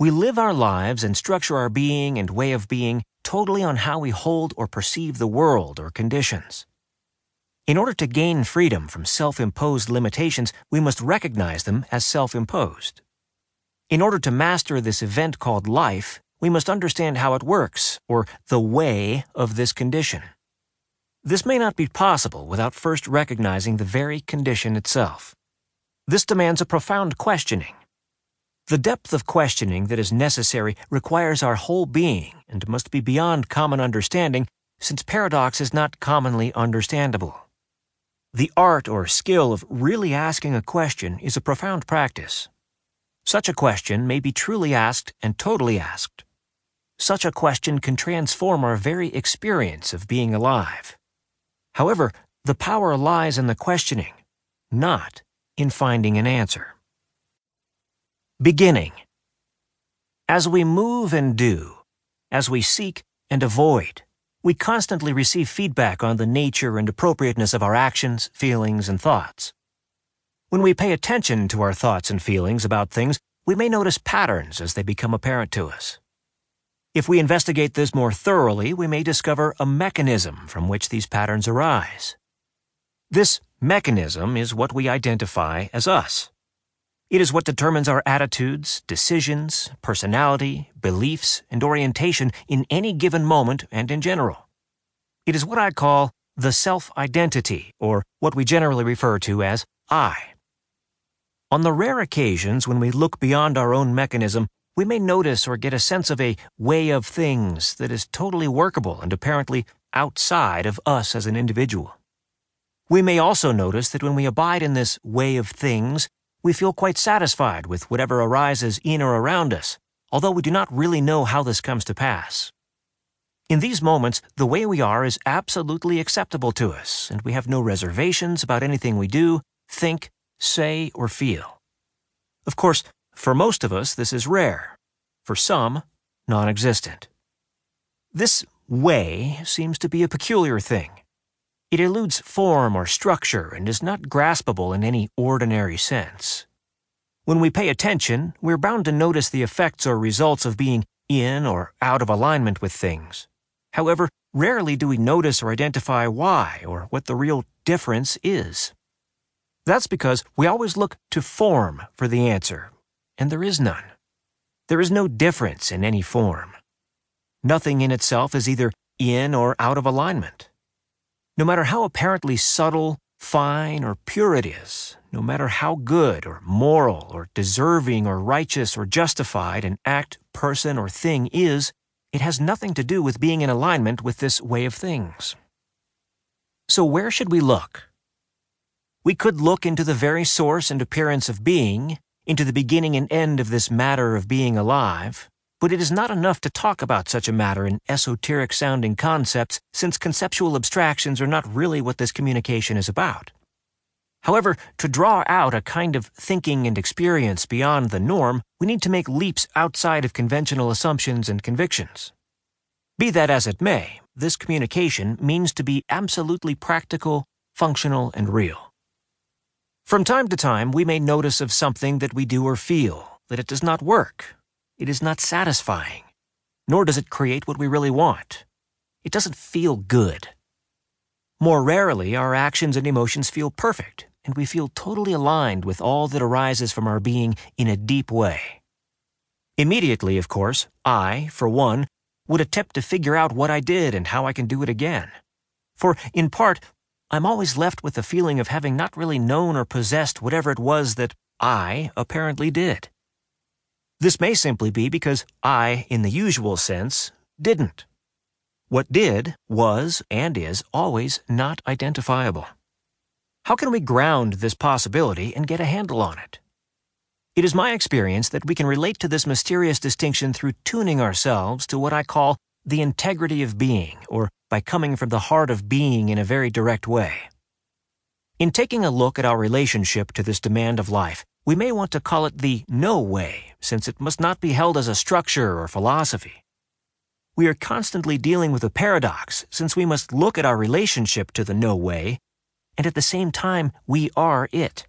We live our lives and structure our being and way of being totally on how we hold or perceive the world or conditions. In order to gain freedom from self imposed limitations, we must recognize them as self imposed. In order to master this event called life, we must understand how it works, or the way of this condition. This may not be possible without first recognizing the very condition itself. This demands a profound questioning. The depth of questioning that is necessary requires our whole being and must be beyond common understanding, since paradox is not commonly understandable. The art or skill of really asking a question is a profound practice. Such a question may be truly asked and totally asked. Such a question can transform our very experience of being alive. However, the power lies in the questioning, not in finding an answer. Beginning As we move and do, as we seek and avoid, we constantly receive feedback on the nature and appropriateness of our actions, feelings, and thoughts. When we pay attention to our thoughts and feelings about things, we may notice patterns as they become apparent to us. If we investigate this more thoroughly, we may discover a mechanism from which these patterns arise. This mechanism is what we identify as us. It is what determines our attitudes, decisions, personality, beliefs, and orientation in any given moment and in general. It is what I call the self identity, or what we generally refer to as I. On the rare occasions when we look beyond our own mechanism, we may notice or get a sense of a way of things that is totally workable and apparently outside of us as an individual. We may also notice that when we abide in this way of things, we feel quite satisfied with whatever arises in or around us, although we do not really know how this comes to pass. In these moments, the way we are is absolutely acceptable to us, and we have no reservations about anything we do, think, say, or feel. Of course, for most of us, this is rare. For some, non existent. This way seems to be a peculiar thing. It eludes form or structure and is not graspable in any ordinary sense. When we pay attention, we're bound to notice the effects or results of being in or out of alignment with things. However, rarely do we notice or identify why or what the real difference is. That's because we always look to form for the answer, and there is none. There is no difference in any form. Nothing in itself is either in or out of alignment. No matter how apparently subtle, fine, or pure it is, no matter how good or moral or deserving or righteous or justified an act, person, or thing is, it has nothing to do with being in alignment with this way of things. So, where should we look? We could look into the very source and appearance of being, into the beginning and end of this matter of being alive, but it is not enough to talk about such a matter in esoteric sounding concepts, since conceptual abstractions are not really what this communication is about. However, to draw out a kind of thinking and experience beyond the norm, we need to make leaps outside of conventional assumptions and convictions. Be that as it may, this communication means to be absolutely practical, functional, and real. From time to time, we may notice of something that we do or feel that it does not work, it is not satisfying, nor does it create what we really want. It doesn't feel good. More rarely, our actions and emotions feel perfect, and we feel totally aligned with all that arises from our being in a deep way. Immediately, of course, I, for one, would attempt to figure out what I did and how I can do it again. For, in part, I'm always left with the feeling of having not really known or possessed whatever it was that I apparently did. This may simply be because I, in the usual sense, didn't. What did, was, and is always not identifiable. How can we ground this possibility and get a handle on it? It is my experience that we can relate to this mysterious distinction through tuning ourselves to what I call the integrity of being, or by coming from the heart of being in a very direct way. In taking a look at our relationship to this demand of life, we may want to call it the no way, since it must not be held as a structure or philosophy. We are constantly dealing with a paradox, since we must look at our relationship to the no way, and at the same time, we are it.